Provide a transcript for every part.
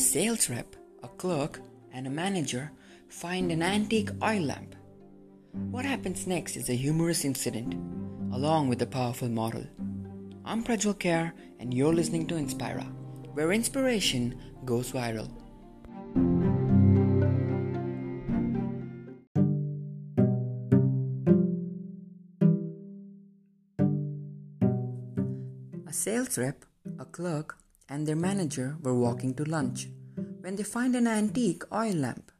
sales rep, a clerk, and a manager find an antique oil lamp. What happens next is a humorous incident, along with a powerful moral. I'm Prajwal Kher, and you're listening to Inspira, where inspiration goes viral. A sales rep, a clerk, and their manager were walking to lunch when they find an antique oil lamp.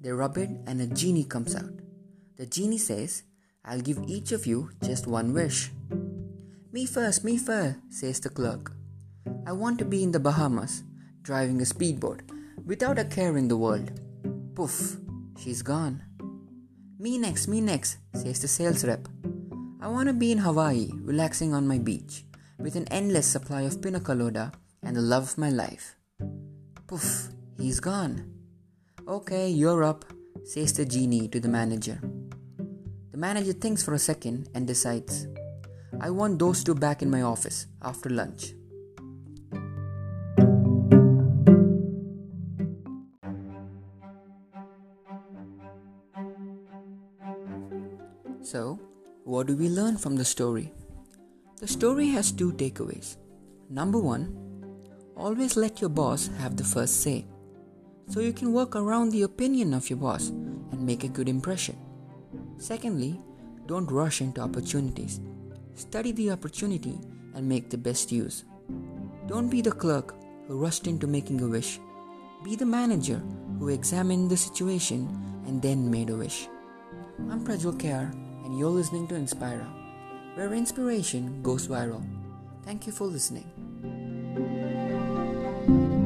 They rub it and a genie comes out. The genie says, I'll give each of you just one wish. Me first, me first, says the clerk. I want to be in the Bahamas, driving a speedboat, without a care in the world. Poof, she's gone. Me next, me next, says the sales rep. I want to be in Hawaii, relaxing on my beach, with an endless supply of pina colada and the love of my life. Poof, he's gone. Okay, you're up, says the genie to the manager. The manager thinks for a second and decides, I want those two back in my office after lunch. So, what do we learn from the story? The story has two takeaways. Number one, always let your boss have the first say, so you can work around the opinion of your boss and make a good impression. Secondly, don't rush into opportunities. Study the opportunity and make the best use. Don't be the clerk who rushed into making a wish. Be the manager who examined the situation and then made a wish. I'm Prajwal Kher, and you're listening to Inspira, where inspiration goes viral. Thank you for listening thank you